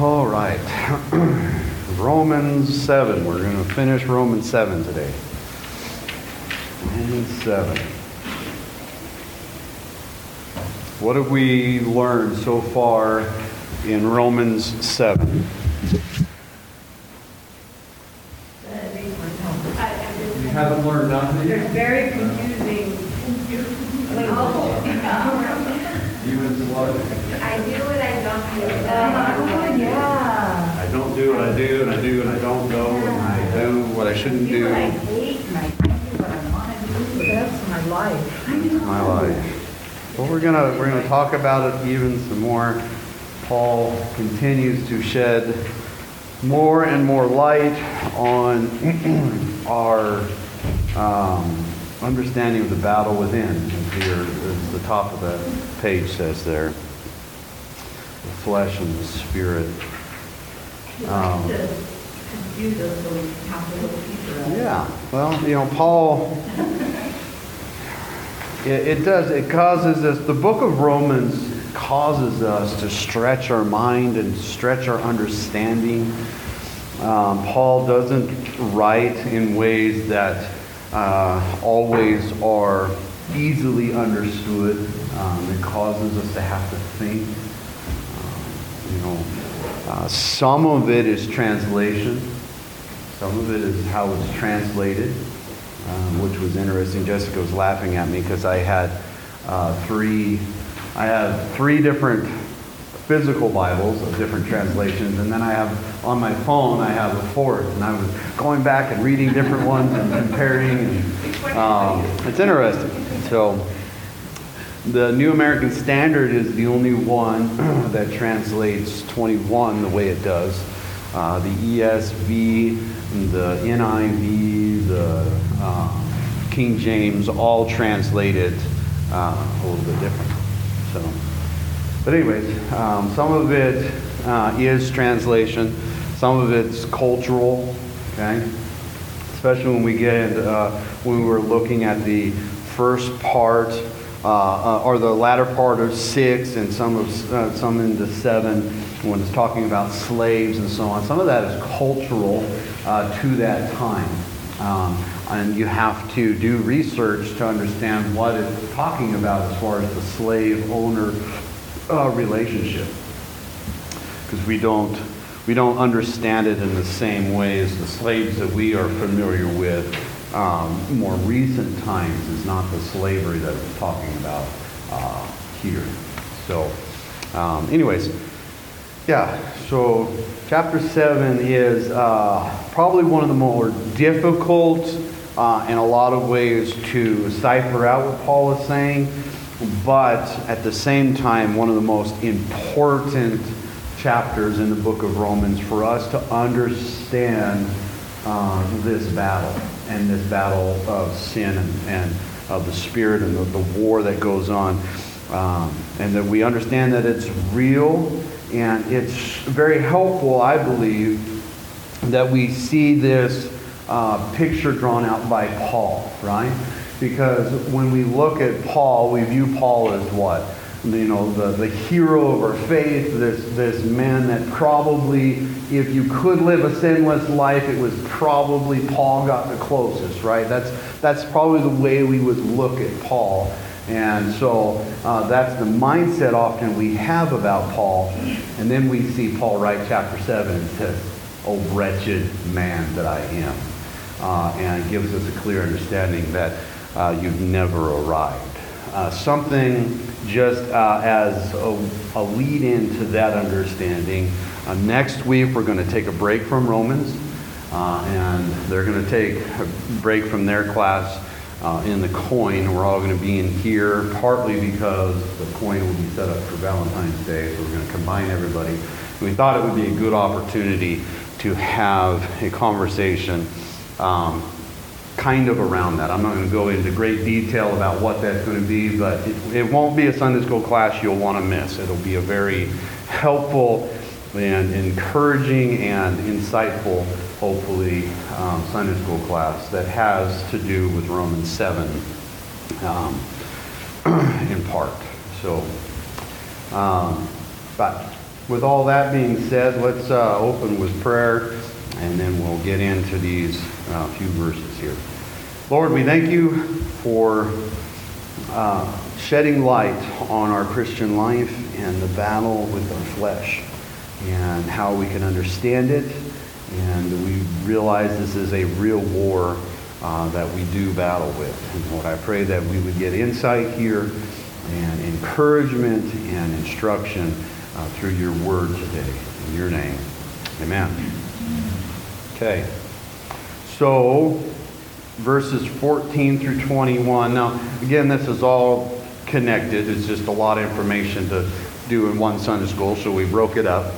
All right. Romans 7. We're going to finish Romans 7 today. Romans 7. What have we learned so far in Romans 7? You haven't learned nothing? They're very confusing. Even slow. I do what I don't do. Uh-huh. Oh, yeah. I don't do what I do, and I do and I don't go, and I do what I shouldn't do what I hate, and I do what I want to do. That's my life. my life. Well, we're gonna we're gonna talk about it even some more. Paul continues to shed more and more light on our um, understanding of the battle within. Here, as the top of the page says there, the flesh and the spirit. Um, to Yeah, well, you know, Paul, it, it does, it causes us, the book of Romans causes us to stretch our mind and stretch our understanding. Um, Paul doesn't write in ways that uh, always are easily understood. Um, it causes us to have to think. Um, you know, uh, some of it is translation. Some of it is how it's translated, um, which was interesting. Jessica was laughing at me because I had uh, three, I have three different physical Bibles of different translations, and then I have on my phone I have a fourth, and I was going back and reading different ones and comparing, and um, it's interesting. So. The New American Standard is the only one that translates 21 the way it does. Uh, the ESV, the NIV, the uh, King James all translate it uh, a little bit different. So, but anyways, um, some of it uh, is translation, some of it's cultural. Okay, especially when we get into, uh, when we were looking at the first part uh, uh, or the latter part of six and some of uh, some into seven when it's talking about slaves and so on. Some of that is cultural uh, to that time, um, and you have to do research to understand what it's talking about as far as the slave owner uh, relationship, because we don't we don't understand it in the same way as the slaves that we are familiar with um, more recent times is not the slavery that we're talking about uh, here. So, um, anyways, yeah, so chapter 7 is uh, probably one of the more difficult uh, in a lot of ways to cipher out what Paul is saying, but at the same time, one of the most important chapters in the book of Romans for us to understand uh, this battle and this battle of sin and, and of the spirit and the, the war that goes on. Um, and that we understand that it's real and it's very helpful, I believe, that we see this uh, picture drawn out by Paul, right? Because when we look at Paul, we view Paul as what? You know, the, the hero of our faith, this, this man that probably, if you could live a sinless life, it was probably Paul got the closest, right? That's, that's probably the way we would look at Paul. And so uh, that's the mindset often we have about Paul. And then we see Paul write chapter 7 and says, Oh, wretched man that I am. Uh, and gives us a clear understanding that uh, you've never arrived. Uh, something just uh, as a, a, lead into that understanding. Uh, next week, we're going to take a break from Romans, uh, and they're going to take a break from their class uh, in the coin. We're all going to be in here, partly because the coin will be set up for Valentine's Day, so we're going to combine everybody. And we thought it would be a good opportunity to have a conversation. Um, kind of around that. I'm not going to go into great detail about what that's going to be, but it, it won't be a Sunday school class you'll want to miss. It'll be a very helpful and encouraging and insightful, hopefully, um, Sunday school class that has to do with Romans 7 um, in part. So, um, but with all that being said, let's uh, open with prayer and then we'll get into these uh, few verses here. Lord, we thank you for uh, shedding light on our Christian life and the battle with our flesh and how we can understand it. And we realize this is a real war uh, that we do battle with. And Lord, I pray that we would get insight here and encouragement and instruction uh, through your word today. In your name, amen. Okay. So, verses 14 through 21. Now, again, this is all connected. It's just a lot of information to do in one Sunday school, so we broke it up.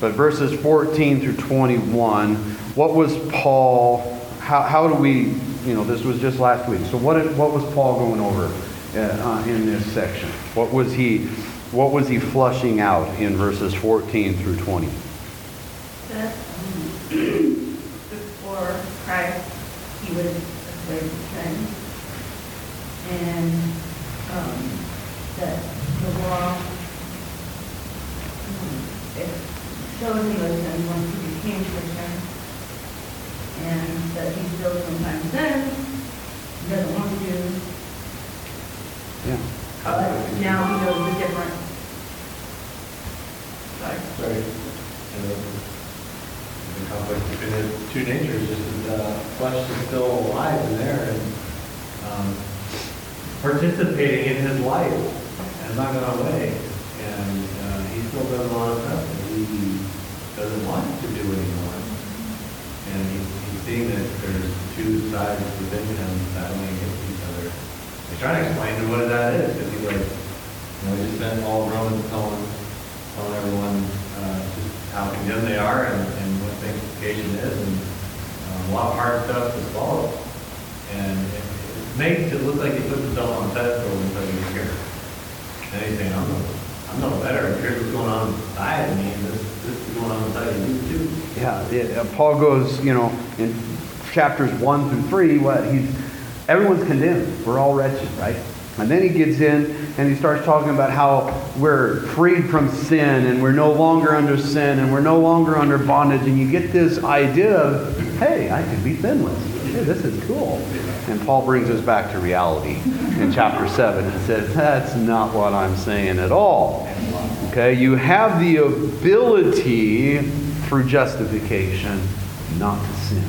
But verses 14 through 21, what was Paul, how, how do we, you know, this was just last week. So what, what was Paul going over uh, in this section? What was he, what was he flushing out in verses 14 through 20? That before Christ, he was a slave to sin. And um, that the law, um, it shows he was sin once he became Christian. And that he still sometimes sins, doesn't want to, Yeah. but now he knows the difference. And the the conflict between the two natures, just that uh, flesh is still alive in there and um, participating in his life and not gone away. And uh, he still does a lot of stuff that he doesn't want to do anymore. And he's, he's seeing that there's two sides within him battling against each other. He's trying to explain to what that is, because he's like, you know, he just spent all of Romans telling, telling everyone uh, just how condemned they are and, and what sanctification is, and um, a lot of hard stuff to swallow. And it, it makes it look like he puts himself on a pedestal until he's here. And he's saying, I'm no, I'm no better. Here's what's going on inside of me, and this, this is going on inside of you too. Yeah, it, uh, Paul goes, you know, in chapters one through three, what he's, everyone's condemned. We're all wretched, right? And then he gets in and he starts talking about how we're freed from sin and we're no longer under sin and we're no longer under bondage. And you get this idea of, hey, I can be sinless. Hey, this is cool. And Paul brings us back to reality in chapter 7 and says, that's not what I'm saying at all. Okay, you have the ability through justification not to sin.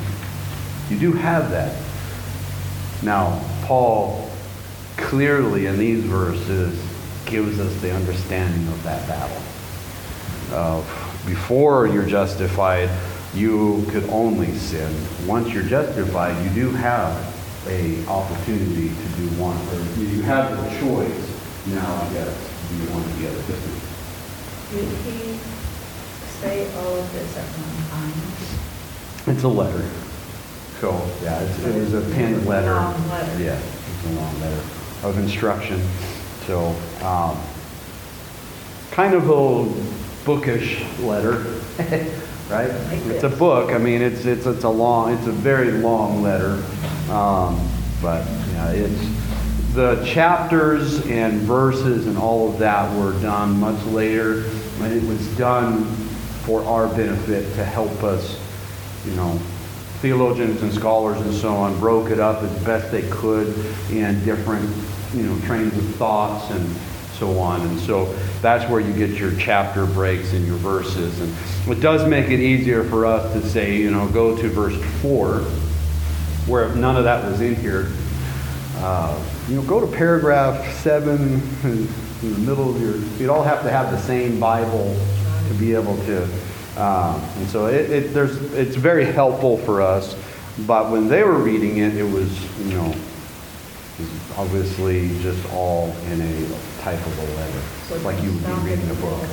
You do have that. Now, Paul clearly in these verses gives us the understanding of that battle. Uh, before you're justified, you could only sin. Once you're justified, you do have a opportunity to do one, or you have the choice now, I guess, do you want to be other? Did he say all of this at one time? It's a letter. So, yeah, it's, it was a penned letter. Long letter. Yeah, it's a long letter of instruction. So, um, kind of a bookish letter, right? It's a book. I mean, it's, it's, it's a long, it's a very long letter. Um, but, yeah, it's, the chapters and verses and all of that were done much later, and it was done for our benefit to help us, you know, theologians and scholars and so on broke it up as best they could in different, you know, trains of thoughts and so on. And so that's where you get your chapter breaks and your verses. And it does make it easier for us to say, you know, go to verse 4, where if none of that was in here, uh, you know, go to paragraph 7 in the middle of your, you'd all have to have the same Bible to be able to, um, and so it, it, there's, it's very helpful for us, but when they were reading it, it was, you know, obviously just all in a type of a letter, So like you would be reading a book.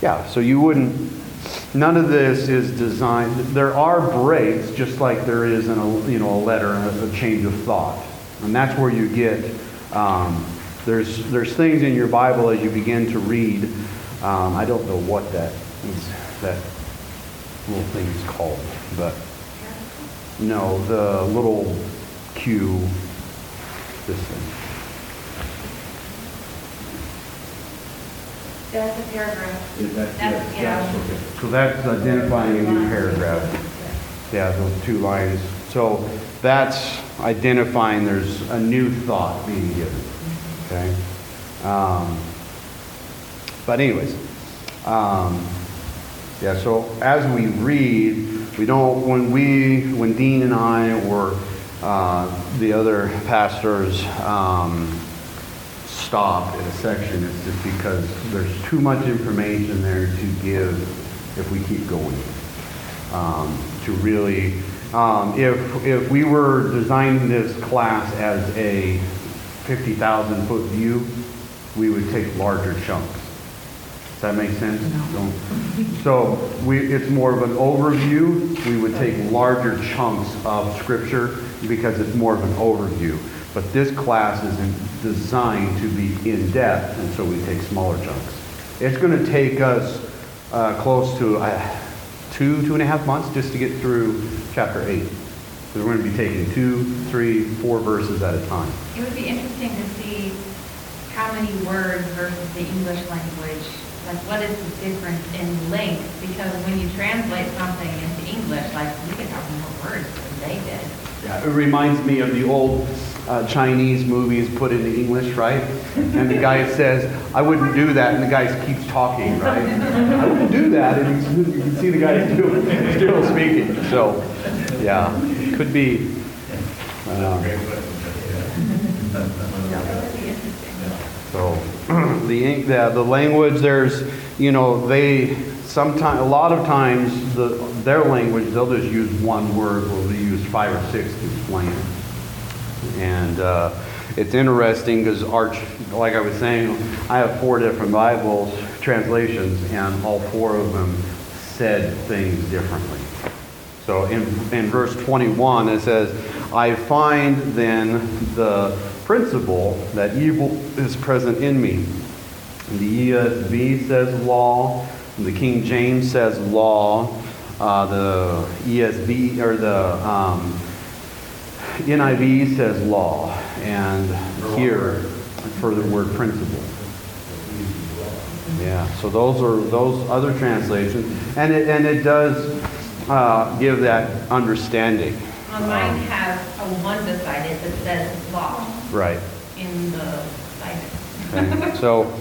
Yeah, so you wouldn't, none of this is designed, there are breaks, just like there is in a, you know, a letter, a, a change of thought. And that's where you get, um, there's, there's things in your Bible as you begin to read, um, I don't know what that is, that little thing is called, but, no, the little cue, this thing. That's a paragraph. Is that, That's- yeah, yeah. that's okay. So that's identifying a new paragraph. Yeah, those two lines. So that's identifying there's a new thought being given, okay? Um, But anyways, um, yeah, so as we read, we don't, when we, when Dean and I or uh, the other pastors um, stop in a section, it's just because there's too much information there to give if we keep going. Um, To really, um, if, if we were designing this class as a 50,000 foot view, we would take larger chunks. Does that make sense? Don't- So we, it's more of an overview. We would take larger chunks of scripture because it's more of an overview. But this class isn't designed to be in-depth, and so we take smaller chunks. It's going to take us uh, close to uh, two, two and a half months just to get through chapter eight. Because we're going to be taking two, three, four verses at a time. It would be interesting to see how many words versus the English language, like what is the difference in length? Because when you translate something into English, like you can have more words than they did. Yeah, it reminds me of the old uh, Chinese movies put into English, right? And the guy says, "I wouldn't do that," and the guy keeps talking, right? I wouldn't do that, and you can see the guy still, still speaking. So, yeah, could be. uh, Great question. That would be interesting. So the, the, the language, there's, you know, they, sometime, a lot of times, the, their language, they'll just use one word, or they use five or six to explain it. And uh, it's interesting because Arch, like I was saying, I have four different Bibles translations, and all four of them said things differently. So in, in verse 21, it says, I find then the principle that evil is present in me. The ESV says law, the King James says law, uh, the ESV, or the um, NIV says law, and here for the word principle. Yeah, so those are, those other translations, and it, and it does uh, give that understanding. Well, mine has a one beside it that says law Right. in the Bible. Okay, So,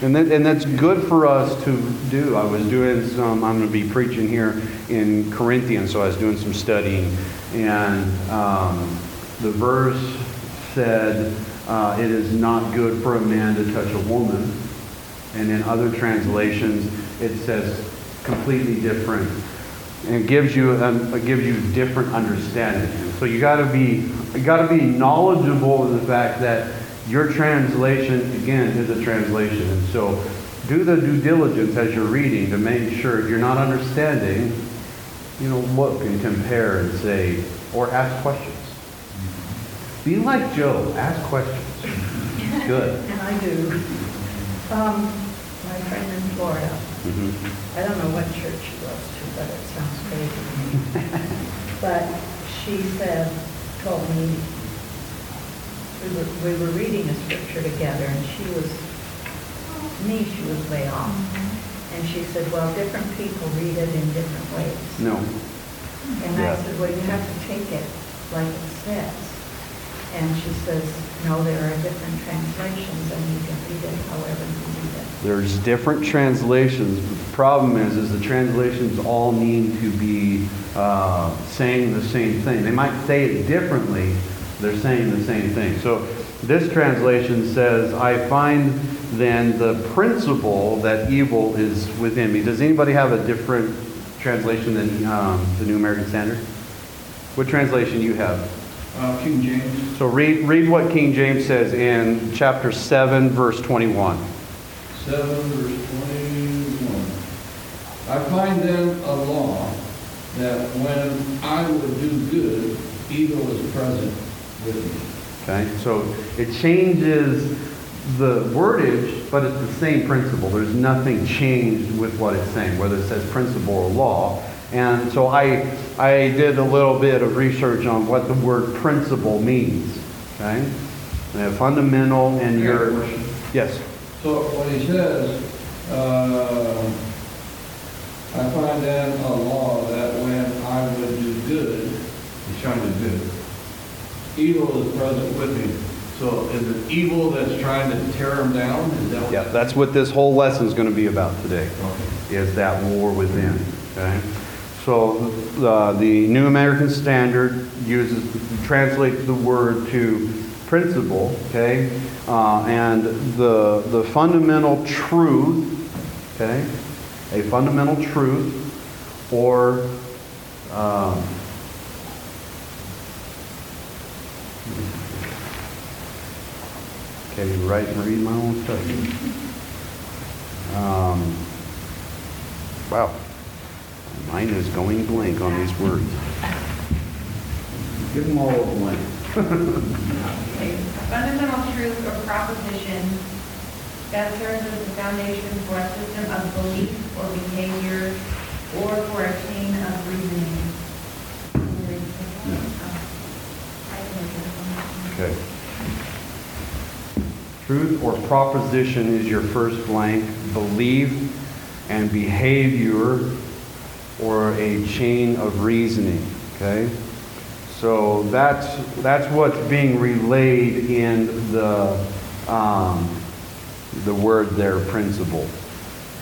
and that, and that's good for us to do. I was doing some, I'm going to be preaching here in Corinthians, so I was doing some studying. And um, the verse said, uh, it is not good for a man to touch a woman. And in other translations, it says completely different. And it gives you, um, gives you different understanding. So you got to be, you got to be knowledgeable of the fact that your translation, again, is a translation. And so do the due diligence as you're reading to make sure if you're not understanding, you know, look and compare and say, or ask questions. Be like Joe, ask questions. Good. And I do. Um, my friend in Florida, Mhm. I don't know what church she goes to, but it sounds crazy to me. But she said, told me, we were, we were reading a scripture together, and she was, to me, she was way off. And she said, well, different people read it in different ways. No. And I Yeah. said, well, you have to take it like it says. And she says, there are different translations, and you can read it however you read it. There's different translations, but the problem is, is the translations all need to be uh, saying the same thing. They might say it differently, they're saying the same thing. So this translation says, I find then the principle that evil is within me. Does anybody have a different translation than um, the New American Standard? What translation do you have? Uh, King James, So read, read what King James says in chapter 7, verse 21. 7 verse 21. I find then a law that when I would do good, evil is present with me. Okay, so it changes the wordage, but it's the same principle. There's nothing changed with what it's saying, whether it says principle or law. And so I, I did a little bit of research on what the word principle means. Okay, and fundamental and I got a your question. yes, So when he says, uh, I find then a law that when I would do good, He's trying to do. evil is present with me. So is it evil that's trying to tear him down? Is that what? Yeah, that's what this whole lesson is going to be about today. Okay. is that war within. Okay, so uh, the New American Standard uses translates the word to principle. Okay, uh, and the the fundamental truth. Okay, a fundamental truth, or um, okay, write and read my own stuff. Um, Wow. Mine is going blank on these words. Give them all a blank. Okay, fundamental truth or proposition that serves as the foundation for a system of belief or behavior or for a chain of reasoning. Okay. Truth or proposition is your first blank. Belief and behavior or a chain of reasoning. Okay? So that's, that's what's being relayed in the, um, the word there, principle.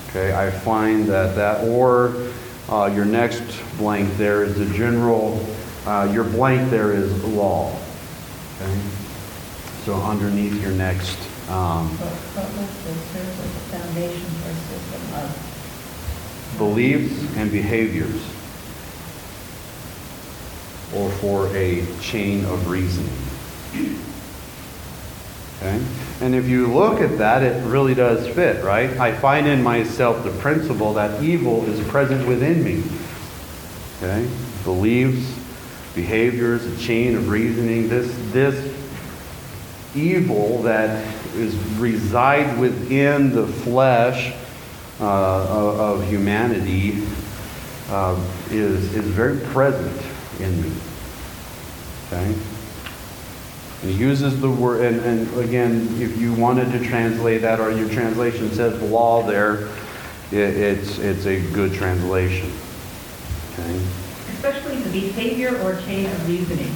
Okay, I find that that, or uh, your next blank there is the general, uh, your blank there is law. Okay? So underneath your next, um, What the foundation for a system of, beliefs and behaviors, or for a chain of reasoning. Okay? And if you look at that, it really does fit, right? I find in myself the principle that evil is present within me. Okay? Beliefs, behaviors, a chain of reasoning, this, this evil that is reside within the flesh of, of humanity uh, is, is very present in me. Okay? And he uses the word, and, and again, if you wanted to translate that, or your translation says law there, it, it's, it's a good translation. Okay? Especially the behavior or chain of reasoning.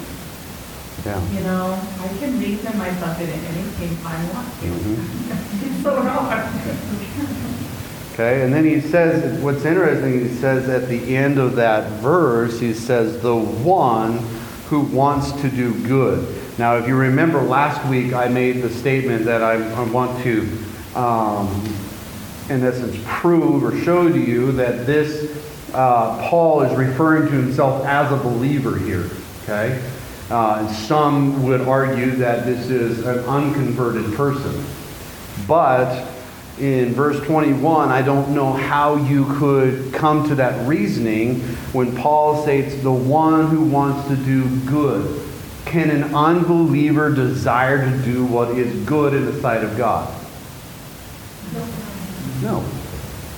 Yeah. You know, I can reason myself into anything I want to. Mhm. It's so wrong. Okay, and then he says, what's interesting, he says at the end of that verse, he says, the one who wants to do good. Now, if you remember last week, I made the statement that I, I want to, um, in essence, prove or show to you that this, uh, Paul is referring to himself as a believer here, okay? Uh, and some would argue that this is an unconverted person. But in verse 21, I don't know how you could come to that reasoning when Paul states, the one who wants to do good. Can an unbeliever desire to do what is good in the sight of God? No,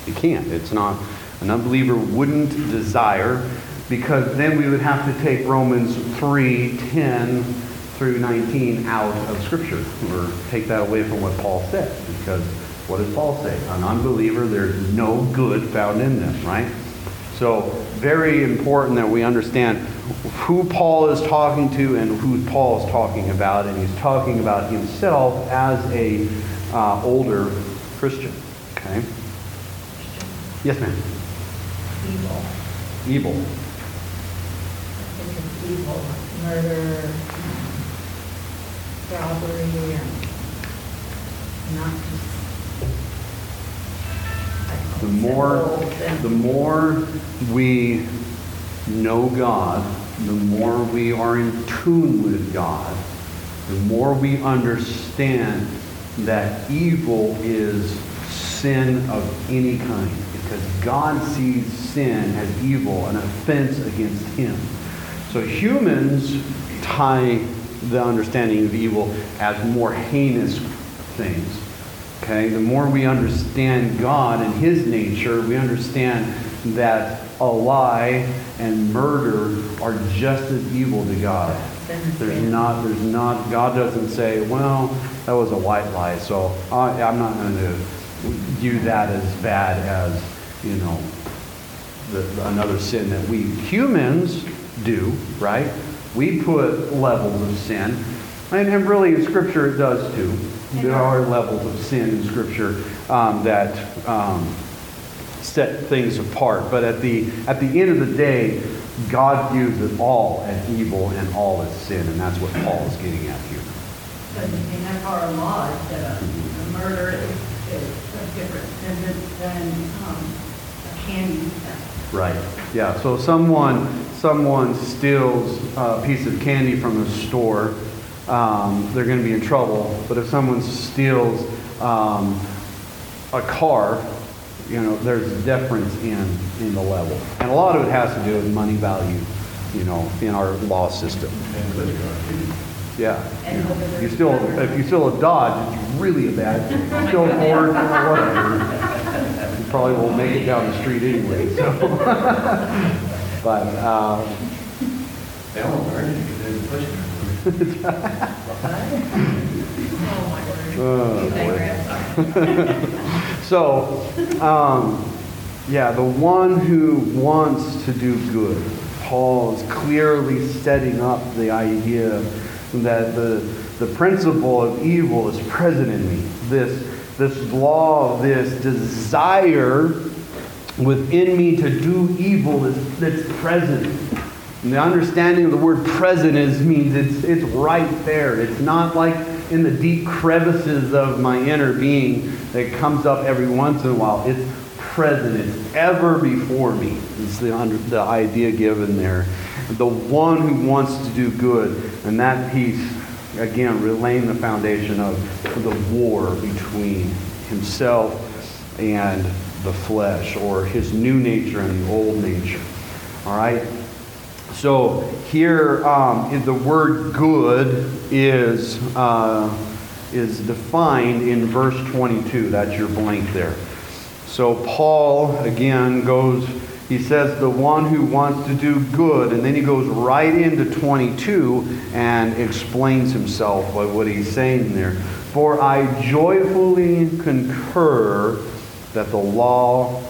you can't. It's not. An unbeliever wouldn't desire because then we would have to take Romans 3 10 through 19 out of Scripture or take that away from what Paul said. Because what does Paul say? An unbeliever, there's no good found in them, right? So, very important that we understand who Paul is talking to and who Paul is talking about. And he's talking about himself as a uh, older Christian. Okay? Yes, ma'am. evil. Evil. I think it's evil, murder, robbery, and not The more, the more we know God, the more we are in tune with God, the more we understand that evil is sin of any kind. Because God sees sin as evil, an offense against Him. So humans tie the understanding of evil as more heinous things. Okay, the more we understand God and His nature, we understand that a lie and murder are just as evil to God. There's not, there's not, God doesn't say, well, that was a white lie, so I, I'm not going to view that as bad as, you know, the, another sin that we humans do, right? We put levels of sin, and, and really in Scripture it does too. There are levels of sin in Scripture um, that um, set things apart. But at the at the end of the day, God views it all as evil and all as sin, and that's what Paul is getting at here. But in our law that a a murder is, is different than, um, a candy theft. Right. Yeah. So someone someone steals a piece of candy from a store, um, they're going to be in trouble. But if someone steals um, a car, you know, there's a difference in in the level, and a lot of it has to do with money value, you know, in our law system. Yeah. And whether You still, if you steal a Dodge, it's really a bad thing. You steal a Ford, whatever. You probably won't make it down the street anyway, so. But, uh, So, um, yeah, the one who wants to do good, Paul is clearly setting up the idea that the, the principle of evil is present in me. This, this law, this desire within me to do evil that's present. And the understanding of the word present is means it's, it's right there. It's not like in the deep crevices of my inner being that comes up every once in a while. It's present. It's ever before me. Is the, under, the idea given there. The one who wants to do good. And that piece, again, relaying the foundation of the war between himself and the flesh, or his new nature and the old nature. All right? So here, um, the word good is, uh, is defined in verse 22. That's your blank there. So Paul, again, goes, he says, the one who wants to do good, and then he goes right into 22 and explains himself by what he's saying there. For I joyfully concur that the law,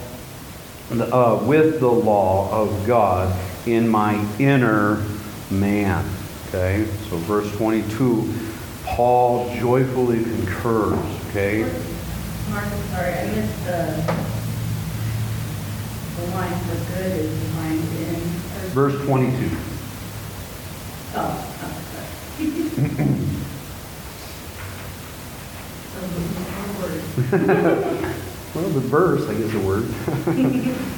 uh, with the law of God in my inner man. Okay, so verse 22, Paul joyfully concurs. Okay, Mark, I'm sorry, I missed the, the line for good is defined in. or- verse 22. Oh, oh, sorry. So, the word. Well, the verse, I guess, a word.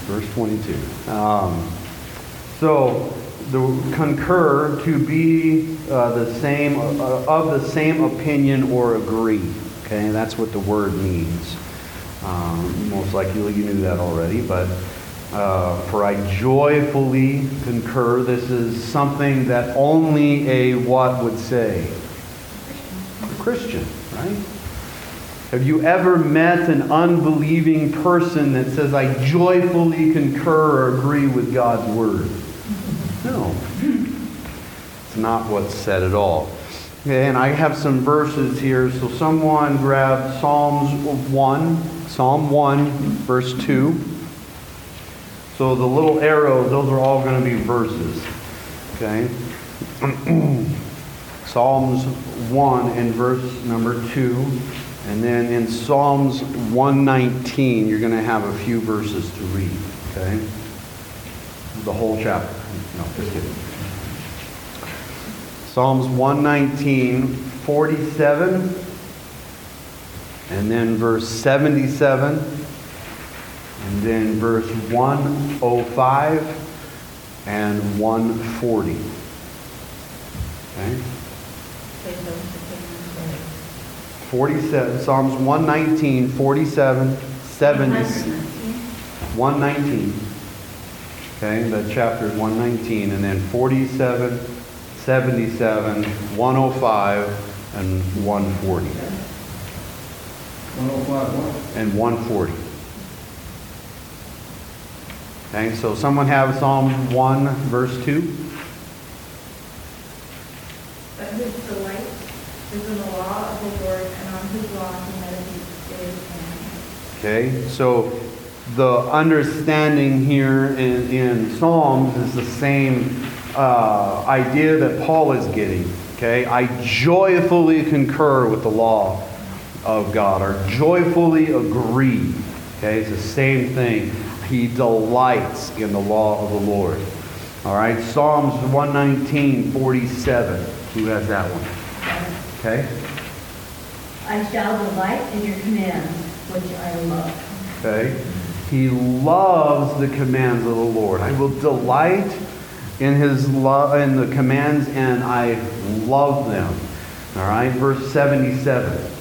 verse 22. Um, so, the concur to be uh, the same uh, of the same opinion or agree. Okay, that's what the word means. Um, most likely you knew that already, but uh, for I joyfully concur. This is something that only a what would say? A Christian, right? Have you ever met an unbelieving person that says, I joyfully concur or agree with God's word? No. It's not what's said at all. And I have some verses here. So someone grab Psalms 1, Psalm 1, verse 2. So the little arrows, those are all going to be verses. Okay? Psalms 1 and verse number 2. And then in Psalms 119, you're going to have a few verses to read. Okay? The whole chapter. No, just kidding. Psalms 119, 47, and then verse 77, and then verse 105 and 140. Okay? Say those again, 47, Psalms 119, 47, 70, 119. Okay, the chapter is 119, and then 47, 77, 105, and 140. 105 what? And 140. Okay, so someone have Psalm 1, verse 2? But his delight is in the law of the Lord, and on his law he meditates day and night. Okay, so the understanding here in, in Psalms is the same uh, idea that Paul is getting. Okay, I joyfully concur with the law of God, or joyfully agree. Okay, it's the same thing. He delights in the law of the Lord. All right, Psalms 119, 47. Who has that one? Okay. I shall delight in your commands, which I love. Okay? He loves the commands of the Lord. I will delight in his love in the commands and I love them. All right? Verse 77.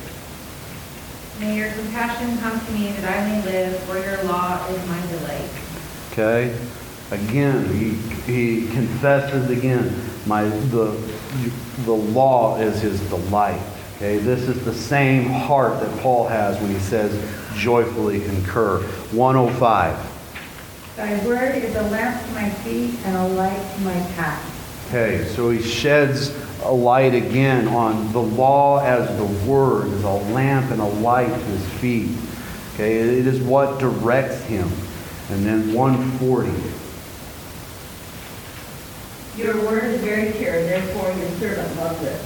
May your compassion come to me that I may live, for your law is my delight. Okay? Again, he, he confesses again, my the the law is his delight. Okay? This is the same heart that Paul has when he says joyfully concur. 105. Thy word is a lamp to my feet and a light to my path. Okay, so he sheds a light again on the law as the word, as a lamp and a light to his feet. Okay, it is what directs him. And then 140. Your word is very pure, therefore your servant loves it.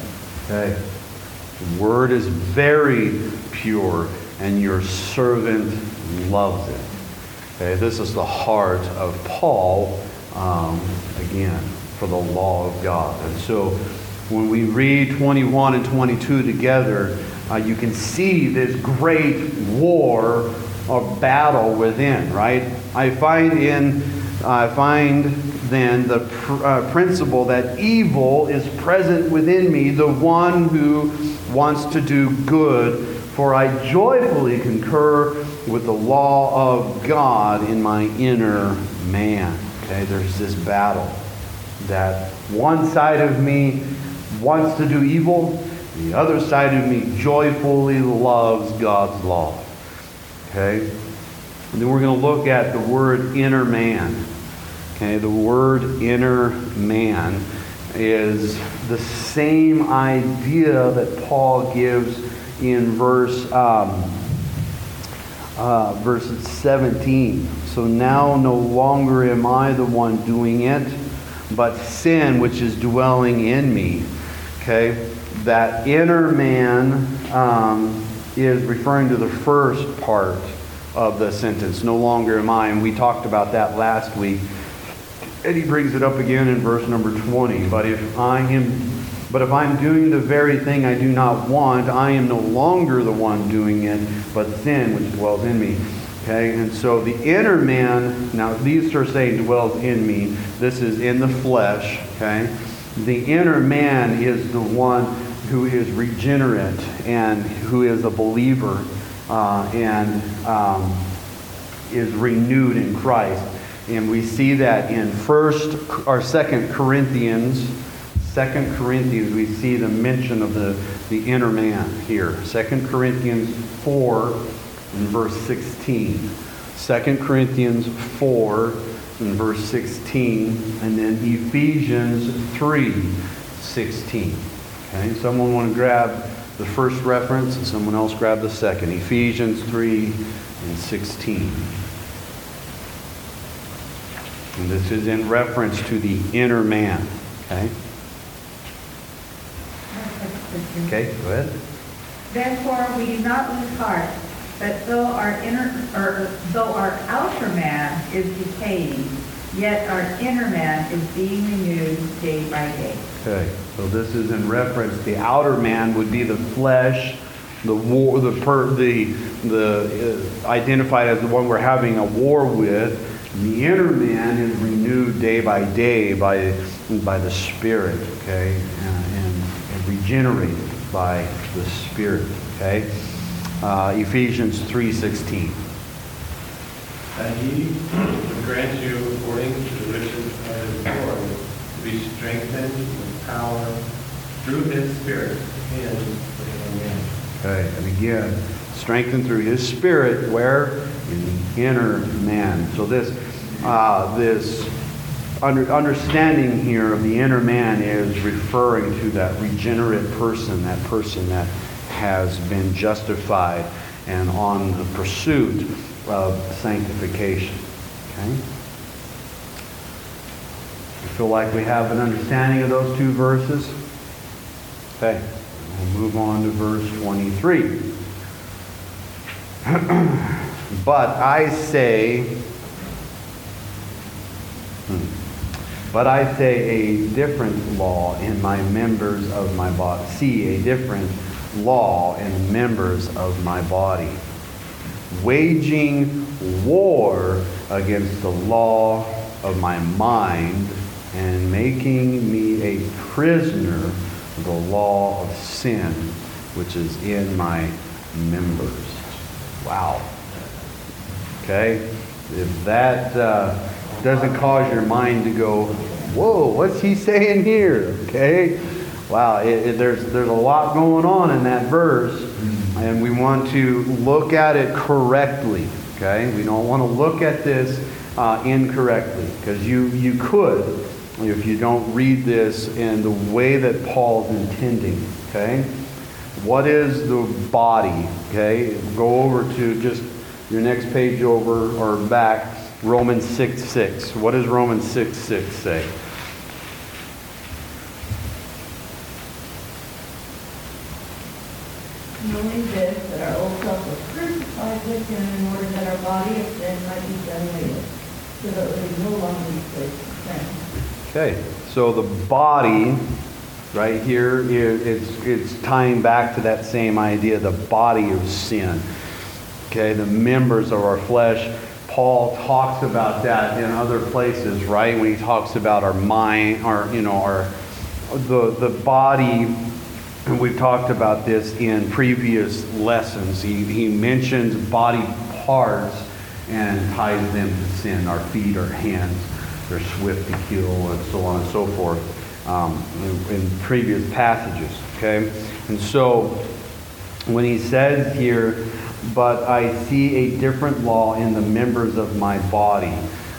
Okay, the word is very pure, and your servant loves it. Okay, this is the heart of Paul, um, again, for the law of God. And so when we read 21 and 22 together, uh, you can see this great war or battle within, right? I find in, I find then the pr- uh, principle that evil is present within me, the one who wants to do good, for I joyfully concur with the law of God in my inner man. Okay, there's this battle that one side of me wants to do evil, the other side of me joyfully loves God's law. Okay? And then we're going to look at the word inner man. Okay, the word inner man is the same idea that Paul gives in verse um, uh, verse 17. So now no longer am I the one doing it, but sin which is dwelling in me. Okay, that inner man um, is referring to the first part of the sentence. No longer am I, and we talked about that last week. And he brings it up again in verse number 20. But if I am but if I'm doing the very thing I do not want, I am no longer the one doing it, but sin which dwells in me. Okay, and so the inner man, now these are saying dwells in me. This is in the flesh. Okay, the inner man is the one who is regenerate and who is a believer uh, and um, is renewed in Christ. And we see that in first or second Corinthians, second Corinthians, we see the mention of the, the inner man here. Second Corinthians 4 in verse 16. Second Corinthians 4 in verse 16. And then Ephesians 3 16. Okay, someone want to grab the first reference and someone else grab the second. Ephesians 3 and 16. And this is in reference to the inner man. Okay? Okay, go ahead. Therefore, we do not lose heart, but though our inner, or though our outer man is decaying, yet our inner man is being renewed day by day. Okay, so this is in reference, the outer man would be the flesh, the war, the per, the, the uh, identified as the one we're having a war with. The inner man is renewed day by day by, by the Spirit, okay, and regenerated by the Spirit, okay. Uh, Ephesians three sixteen. That he would grant you according to the riches of his glory to be strengthened with power through his spirit in the inner man. Okay, and again, strengthened through His Spirit, where in the inner man. So this, uh, this under, understanding here of the inner man is referring to that regenerate person, that person that has been justified and on the pursuit of sanctification. Okay? You feel like we have an understanding of those two verses? Okay, we'll move on to verse 23. but I say, hmm, but I say a different law in my members of my body. See a different law in members of my body. Waging war against the law of my mind and making me a prisoner of the law of sin which is in my members. Wow. Okay? If that uh, doesn't cause your mind to go, whoa, what's he saying here? Okay? Wow, it, it, there's, there's a lot going on in that verse, and we want to look at it correctly. Okay? We don't want to look at this uh, incorrectly, because you, you could if you don't read this in the way that Paul's intending. Okay? What is the body? Okay? Go over to just your next page over or back, Romans 6 6. What does Romans 6 6 say? Knowing this, that our old self was crucified with him in order that our body of sin might be done away with, so that we no longer be slaves to sin. Okay, so the body, right here, it's, it's tying back to that same idea, the body of sin. Okay, the members of our flesh. Paul talks about that in other places, right? When he talks about our mind, our, you know, our, the, the body, and we've talked about this in previous lessons. He, he mentions body parts and ties them to sin. Our feet, our hands, they're swift to kill, and so on and so forth um, in, in previous passages. Okay? And so when he says here, but I see a different law in the members of my body.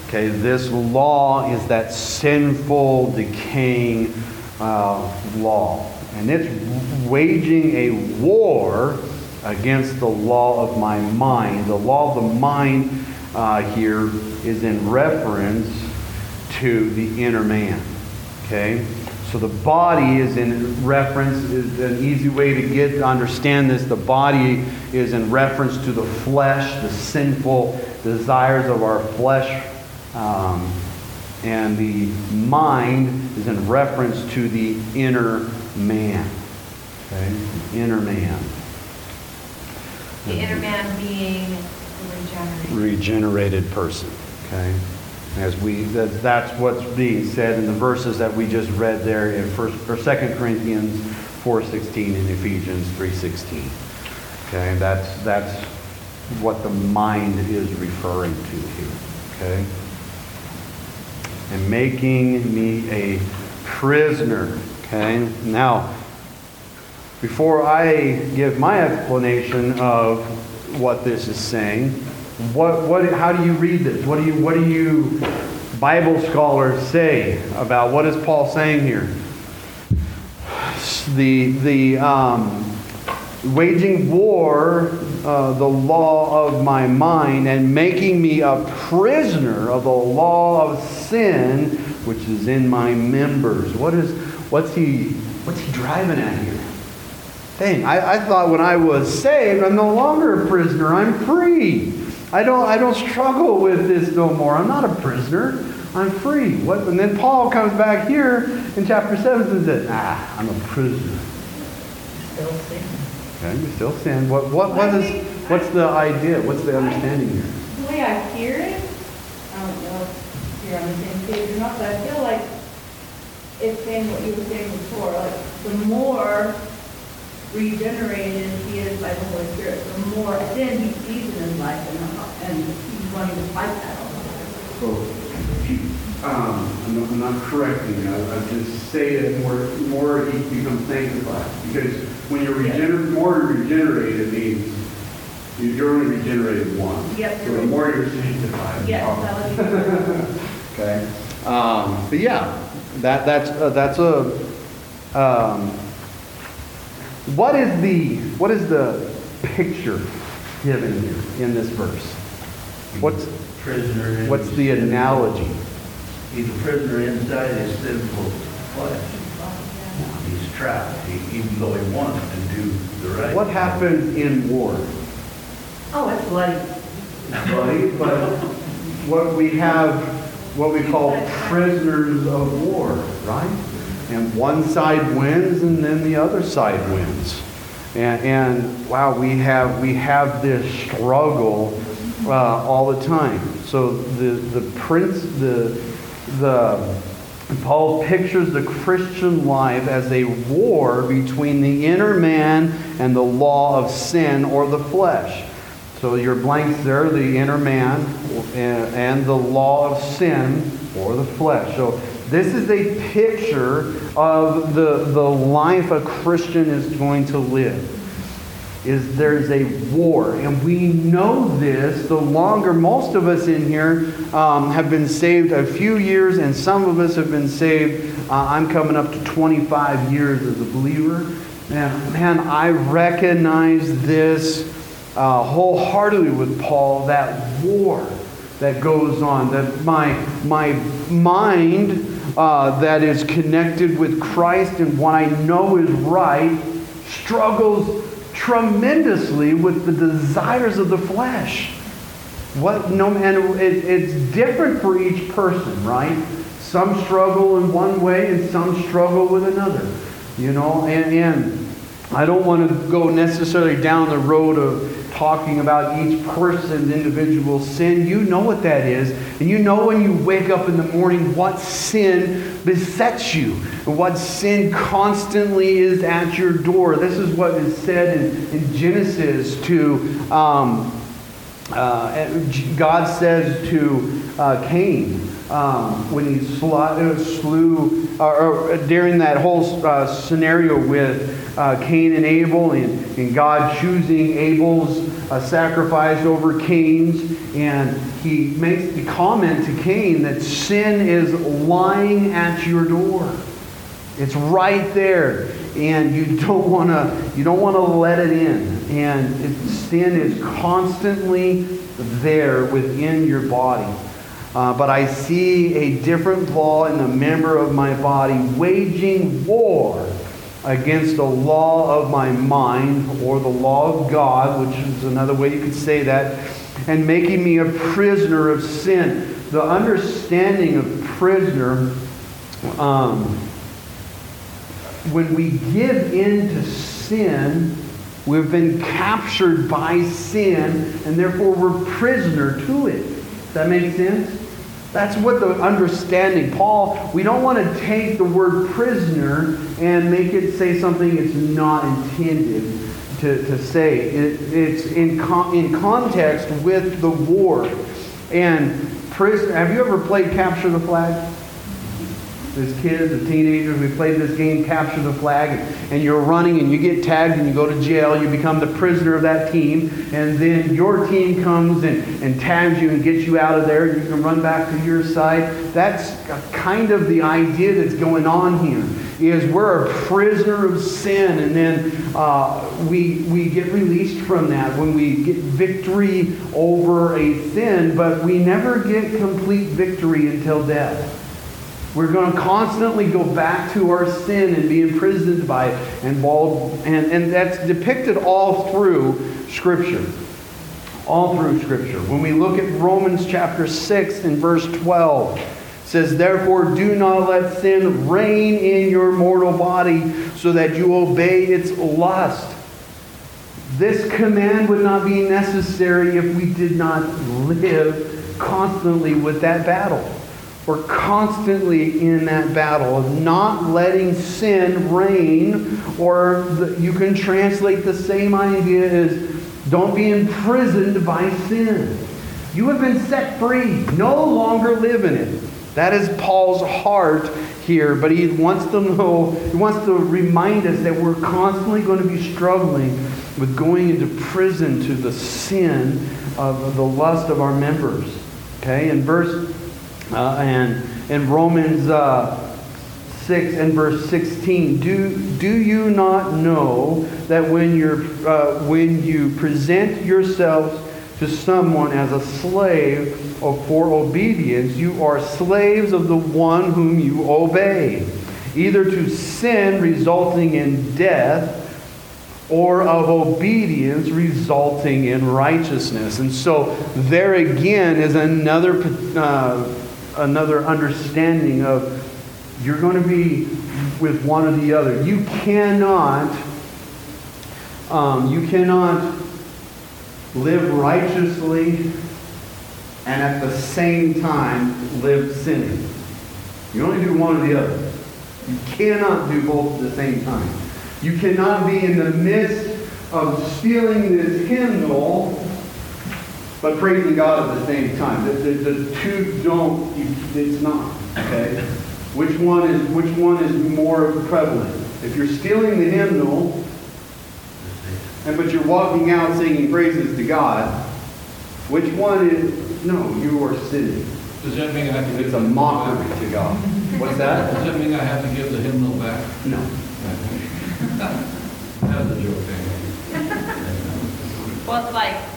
Okay, this law is that sinful, decaying uh, law. And it's waging a war against the law of my mind. The law of the mind uh, here is in reference to the inner man. Okay? So the body is in reference, is an easy way to get to understand this. The body is in reference to the flesh, the sinful desires of our flesh. Um, and the mind is in reference to the inner man. Okay? The inner man. The inner man being regenerated. regenerated person. Okay? As we, that, that's what's being said in the verses that we just read there in first or Second Corinthians 4.16 and Ephesians 3.16. Okay? That's, that's what the mind is referring to here. Okay? And making me a prisoner. Okay? Now, before I give my explanation of what this is saying, what, what, how do you read this? What do you, what do you Bible scholars say about what is Paul saying here? The, the um, waging war, uh, the law of my mind, and making me a prisoner of the law of sin, which is in my members. What is, what's he, what's he driving at here? Dang, I, I thought when I was saved, I'm no longer a prisoner. I'm free. I don't, I don't struggle with this no more. I'm not a prisoner. I'm free. What, and then Paul comes back here in chapter 7 and says, ah, I'm a prisoner. Still sin. Okay, you still sin. What, what, what is, what's the idea? What's the understanding here? The way I hear it, I don't know if you're on the same page or not, but I feel like it's saying what you were saying before, like, the more regenerated he is by the Holy Spirit, the more sin he sees in his life, and, and he's wanting to fight that all the time. So, um, I'm not, I'm not correcting you. I, I just say that more, more he becomes sanctified. Because when you're regener- more regenerated means you- you're only regenerated once. Yep, So the more you're sanctified. Yes, that would be. Okay. Um, but yeah, that, that's, uh, that's a, um, what is the, what is the picture given here in this verse? What's, prisoner in what's the analogy? He's a prisoner inside his sinful flesh. He's trapped, He- even though he wants to do the right. What happens in war? Oh, it's bloody. Buddy, but what we have, what we call prisoners of war, right? And one side wins and then the other side wins. And, and wow, we have, we have this struggle uh, all the time. So the, the prince, the, the, Paul pictures the Christian life as a war between the inner man and the law of sin or the flesh. So your blanks there, the inner man and, the law of sin or the flesh. So this is a picture of the, the life a Christian is going to live. Is there's a war, and we know this the longer most of us in here um, have been saved a few years, and some of us have been saved. Uh, I'm coming up to 25 years as a believer, and man, I recognize this uh, wholeheartedly with Paul that war that goes on, that my, my mind uh, that is connected with Christ and what I know is right struggles tremendously with the desires of the flesh. What no and it, it's different for each person, right? Some struggle in one way and some struggle with another. You know, and, and I don't want to go necessarily down the road of talking about each person's individual sin. You know what that is. And you know when you wake up in the morning what sin besets you, and what sin constantly is at your door. This is what is said in, in Genesis to. Um, uh, God says to uh, Cain um, when he sl- uh, slew, or, or during that whole uh, scenario with uh, Cain and Abel, and, and God choosing Abel's uh, sacrifice over Cain's, and he makes the comment to Cain that sin is lying at your door. It's right there, and you don't want to you don't want to let it in. And it, sin is constantly there within your body. Uh, but I see a different law in the member of my body waging war against the law of my mind or the law of God, which is another way you could say that, and making me a prisoner of sin. The understanding of prisoner. Um, when we give in to sin, we've been captured by sin, and therefore we're prisoner to it. Does that make sense? That's what the understanding. Paul, we don't want to take the word prisoner and make it say something it's not intended to, to say. It, it's in, con- in context with the war. And prison, have you ever played Capture the Flag? As kids, as teenagers, we played this game, Capture the Flag, and you're running and you get tagged and you go to jail. You become the prisoner of that team, and then your team comes and, and tags you and gets you out of there. and You can run back to your side. That's kind of the idea that's going on here. Is we're a prisoner of sin, and then uh, we we get released from that when we get victory over a sin, but we never get complete victory until death. We're going to constantly go back to our sin and be imprisoned by it. And, and, and that's depicted all through Scripture. All through Scripture. When we look at Romans chapter 6 and verse 12, it says, Therefore do not let sin reign in your mortal body so that you obey its lust. This command would not be necessary if we did not live constantly with that battle. We're constantly in that battle of not letting sin reign, or the, you can translate the same idea as don't be imprisoned by sin. You have been set free, no longer live in it. That is Paul's heart here, but he wants to know, he wants to remind us that we're constantly going to be struggling with going into prison to the sin of the lust of our members. Okay, in verse uh, and in Romans uh, 6 and verse 16. Do, do you not know that when, you're, uh, when you present yourselves to someone as a slave or for obedience, you are slaves of the one whom you obey, either to sin resulting in death or of obedience resulting in righteousness. And so there again is another, uh, another understanding of you're going to be with one or the other. You cannot, um, you cannot live righteously and at the same time live sinning. You only do one or the other. You cannot do both at the same time. You cannot be in the midst of stealing this hymnal but praising God at the same time. The, the, the two don't, it's not, okay? Which one is which one is more prevalent? If you're stealing the hymnal, and but you're walking out singing praises to God, which one is no, you are sinning. Does that mean I have to give It's a mockery back? to God. What's that? Does that mean I have to give the hymnal back? No. That's a joke, thank Well, it's like, it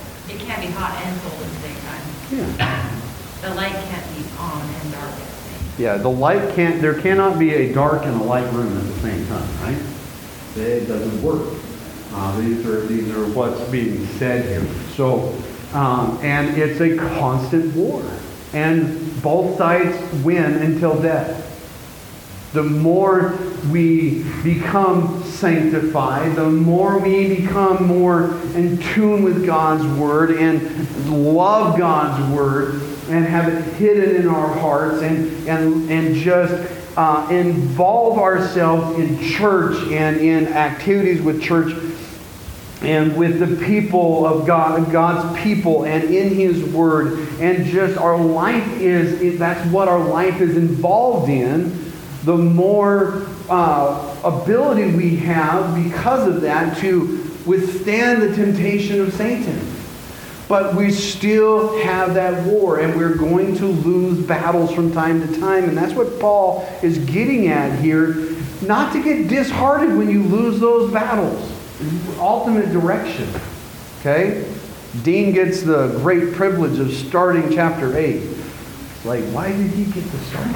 can't be hot and cold at the same time. Yeah. The light can't be on and dark at the same. Yeah, the light can't, there cannot be a dark and a light room at the same time, right? It doesn't work. Uh, these are, these are what's being said here. So, um, and it's a constant war. And both sides win until death. The more we become sanctified, the more we become more in tune with God's Word and love God's Word and have it hidden in our hearts and, and, and just uh, involve ourselves in church and in activities with church and with the people of God, God's people, and in His Word, and just our life is, is that's what our life is involved in, the more uh, ability we have because of that to withstand the temptation of Satan. But we still have that war, and we're going to lose battles from time to time. And that's what Paul is getting at here. Not to get disheartened when you lose those battles. Ultimate direction. Okay? Dean gets the great privilege of starting chapter 8. Like, why did he get to start?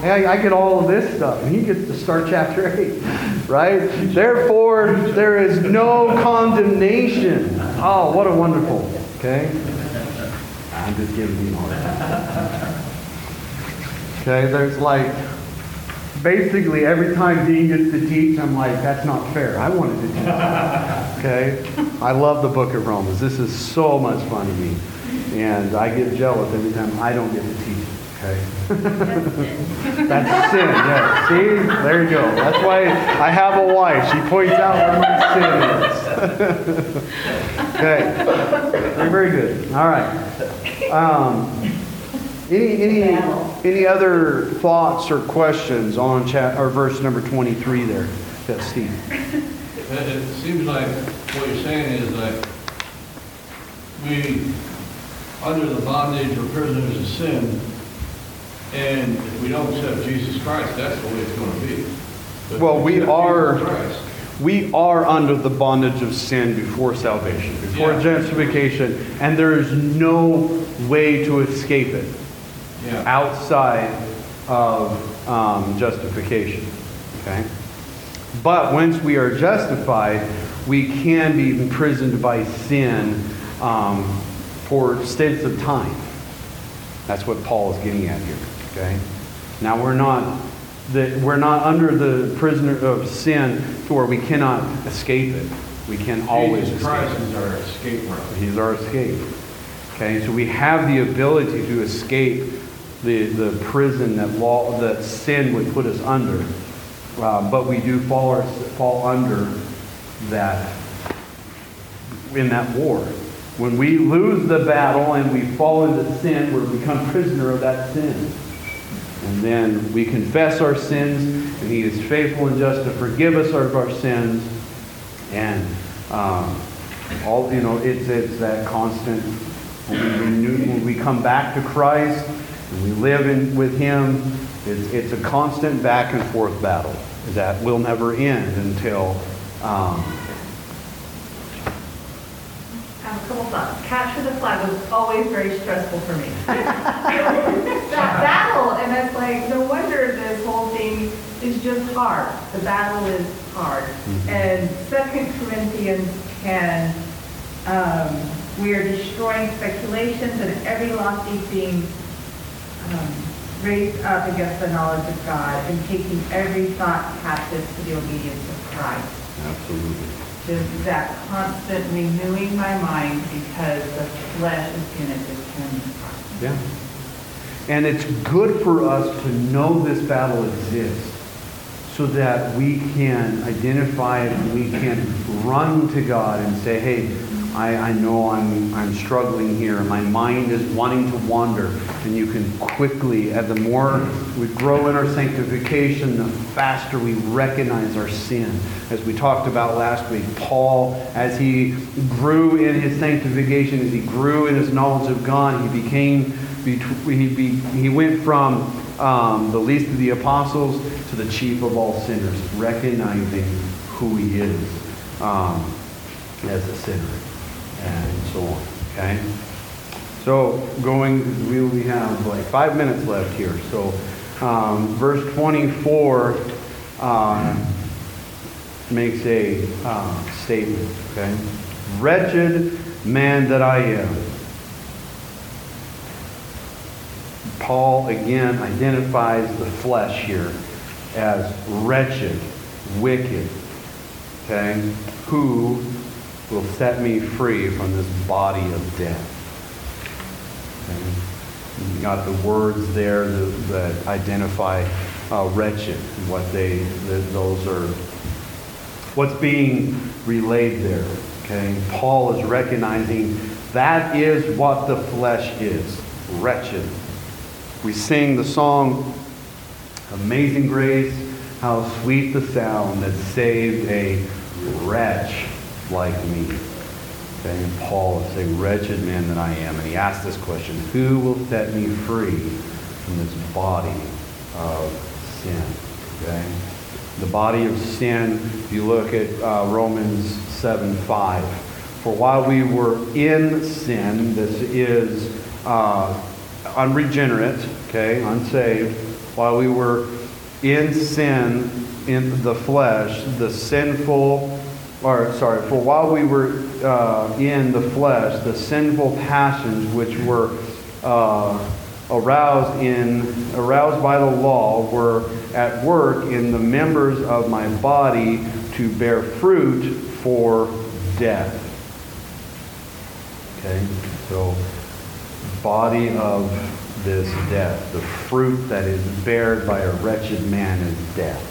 Hey, I get all of this stuff, and he gets to start chapter 8, right? Therefore, there is no condemnation. Oh, what a wonderful, okay? I'm just giving you all that. Okay, there's like, basically every time Dean gets to teach, I'm like, that's not fair. I wanted to teach. Okay? I love the book of Romans. This is so much fun to me. And I get jealous every time I don't get to teach. Okay? That's sin, yeah. See? There you go. That's why I have a wife. She points out where my sin is. okay. Very, very good. All right. Um, any, any, any other thoughts or questions on chat, or verse number 23 there? That's Steve. It, it seems like what you're saying is that we, under the bondage or prisoners of sin, and if we don't accept Jesus Christ, that's the way it's gonna be. But Well, we are- Christ, We are under the bondage of sin before salvation, before Yeah. justification, and there is no way to escape it Yeah, outside of um, justification. Okay? But once we are justified, we can be imprisoned by sin um, for states of time. That's what Paul is getting at here. Okay? Now we're not the, we're not under the prisoner of sin to where we cannot escape it. We can always Jesus escape Christ is our escape route. He's our escape. Okay, so we have the ability to escape the, the prison that law that sin would put us under. Uh, but we do fall, our, fall under that in that war. When we lose the battle and we fall into sin, we become prisoner of that sin. And then we confess our sins, and He is faithful and just to forgive us of our sins. And um, all you know, it's it's that constant. When we, renew, when we come back to Christ and we live in, with Him, It's, it's a constant back and forth battle that will never end until, um, I have a couple thoughts. Capture the flag was always very stressful for me. That battle, and it's like, no wonder this whole thing is just hard. The battle is hard. And Second Corinthians 10, um, we are destroying speculations and every lofty thing um, raised up against the knowledge of God and taking every thought captive to the obedience of Christ. absolutely. Just that constant renewing my mind because the flesh is going to the heart. Yeah. And it's good for us to know this battle exists so that we can identify it and we can run to God and say, hey, I, I know I'm, I'm struggling here. My mind is wanting to wander. And you can quickly, as the more we grow in our sanctification, the faster we recognize our sin. As we talked about last week, Paul, as he grew in his sanctification, as he grew in his knowledge of God, he became, he, be, he went from um, the least of the apostles to the chief of all sinners, recognizing who he is um, as a sinner and so on. Okay? So going, we only have like five minutes left here. So um, verse 24 uh, makes a uh, statement. Okay? Wretched man that I am. Paul again identifies the flesh here as wretched, wicked. Okay? Who will set me free from this body of death? Okay? You got the words there that, that identify uh, wretched, what they, that those are, what's being relayed there. Okay? Paul is recognizing that is what the flesh is wretched. We sing the song, Amazing Grace, how sweet the sound that saved a wretch like me. Okay, and Paul is a wretched man that I am. And he asks this question, who will set me free from this body of sin? Okay? The body of sin, if you look at uh, Romans 7, 5. For while we were in sin, this is uh, unregenerate, okay, unsaved, while we were in sin in the flesh, the sinful, or sorry, for while we were uh, in the flesh, the sinful passions which were uh, aroused in aroused by the law were at work in the members of my body to bear fruit for death. Okay, so body of this death. The fruit that is bared by a wretched man is death.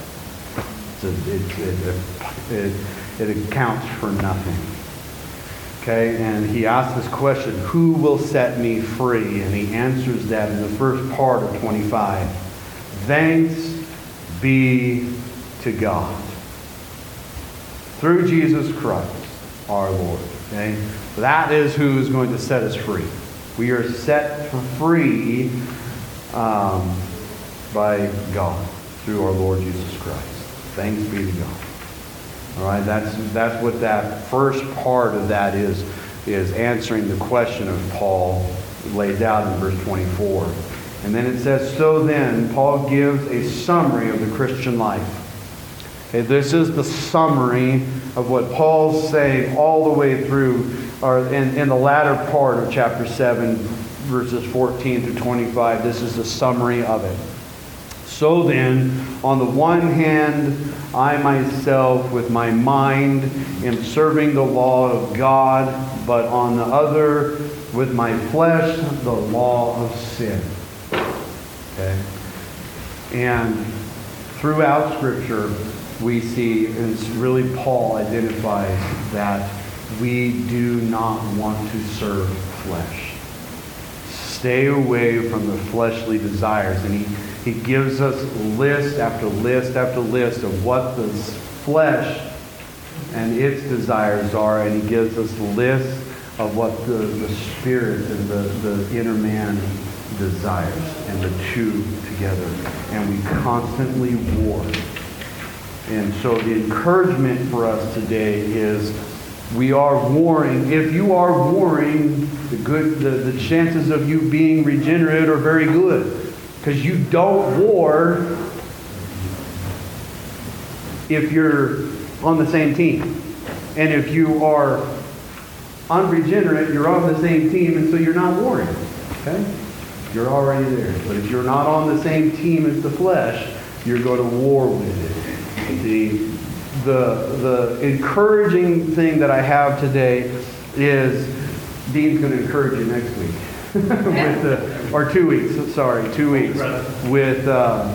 Accounts for nothing. Okay, and he asks this question, who will set me free? And he answers that in the first part of 25. Thanks be to God. Through Jesus Christ, our Lord. Okay? That is who is going to set us free. We are set free um, by God through our Lord Jesus Christ. Thanks be to God. All right, that's that's what that first part of that is is answering the question of Paul laid out in verse 24. And then it says, so then, Paul gives a summary of the Christian life. Okay, this is the summary of what Paul's saying all the way through, or in, in the latter part of chapter 7, verses 14 through 25. This is the summary of it. So then, on the one hand, I myself with my mind am serving the law of God, but on the other, with my flesh, the law of sin. Okay? And throughout Scripture, we see, and it's really Paul identifies that we do not want to serve flesh. Stay away from the fleshly desires. And he, he gives us list after list after list of what the flesh and its desires are, and he gives us lists of what the, the spirit and the, the inner man desires, and the two together. And we constantly war. And so the encouragement for us today is we are warring. If you are warring, the good the, the chances of you being regenerate are very good. Because you don't war if you're on the same team. And if you are unregenerate, you're on the same team, and so you're not warring. Okay? You're already there. But if you're not on the same team as the flesh, you're going to war with it. The, the, the encouraging thing that I have today is Dean's going to encourage you next week. with the, or two weeks, sorry, two weeks. With, uh,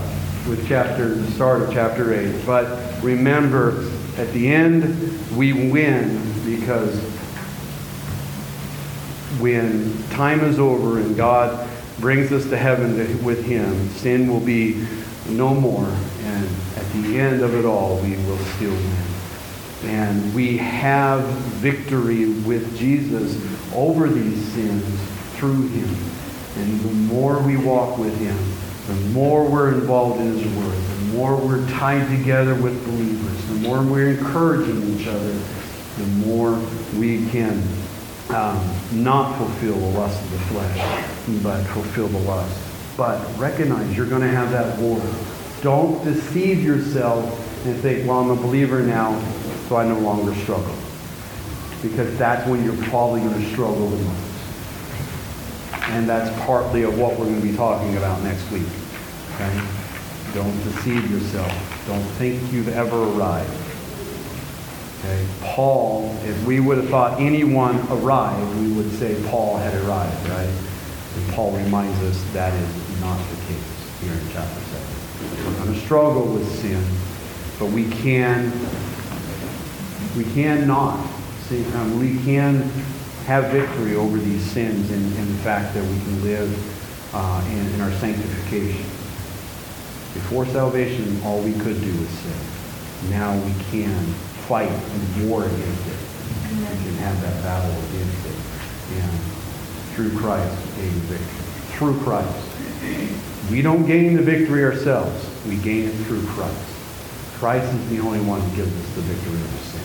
with chapter, the start of chapter 8. But remember, at the end, we win because when time is over and God brings us to heaven to, with Him, sin will be no more. And at the end of it all, we will still win. And we have victory with Jesus over these sins through Him. And the more we walk with Him, the more we're involved in His Word, the more we're tied together with believers, the more we're encouraging each other, the more we can um, not fulfill the lust of the flesh, but fulfill the lust. But recognize you're going to have that war. Don't deceive yourself and think, well, I'm a believer now, so I no longer struggle. Because that's when you're probably going to struggle the most. And that's partly of what we're going to be talking about next week. Okay? Don't deceive yourself. Don't think you've ever arrived. Okay? Paul, if we would have thought anyone arrived, we would say Paul had arrived, right? And Paul reminds us that is not the case here in chapter 7. We're going to struggle with sin, but we can, we can not. See, um, we can have victory over these sins in, in the fact that we can live uh, in, in our sanctification. Before salvation, all we could do was sin. Now we can fight and war against it. We can have that battle against it. And through Christ, gain victory. Through Christ. We don't gain the victory ourselves. We gain it through Christ. Christ is the only one who gives us the victory over sin.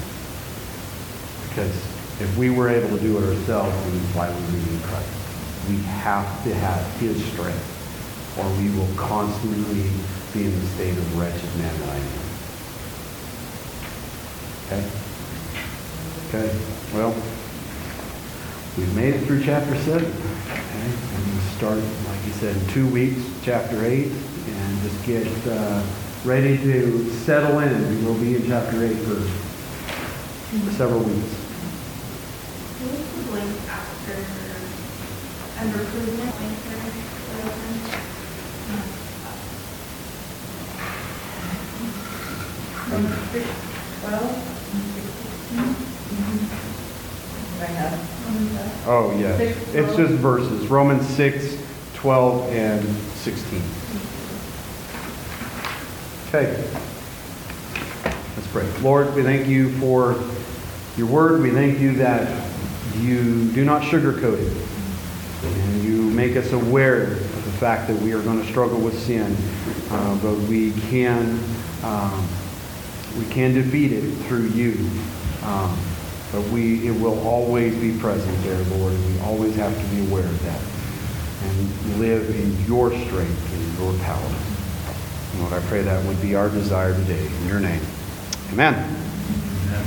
Because if we were able to do it ourselves, then why would we need Christ? We have to have his strength, or we will constantly be in the state of wretched man that I am. Okay? Okay? Well, we've made it through chapter 7. Okay? And we start, like you said, in two weeks, chapter 8, and just get uh, ready to settle in. We'll be in chapter 8 for several weeks. Who's the blank after, under improvement, blank there, whatever? From six, twelve, and sixteen. I have. Oh, yeah. Six, It's just verses, Romans 6, 12, and 16. Okay. Let's pray. Lord, we thank you for your word. We thank you that you do not sugarcoat it. And you make us aware of the fact that we are going to struggle with sin, uh, but we can, um, we can defeat it through you. Um, but we, it will always be present there, Lord, and we always have to be aware of that and live in your strength and your power. Lord, I pray that would be our desire today. In your name. Amen. Amen.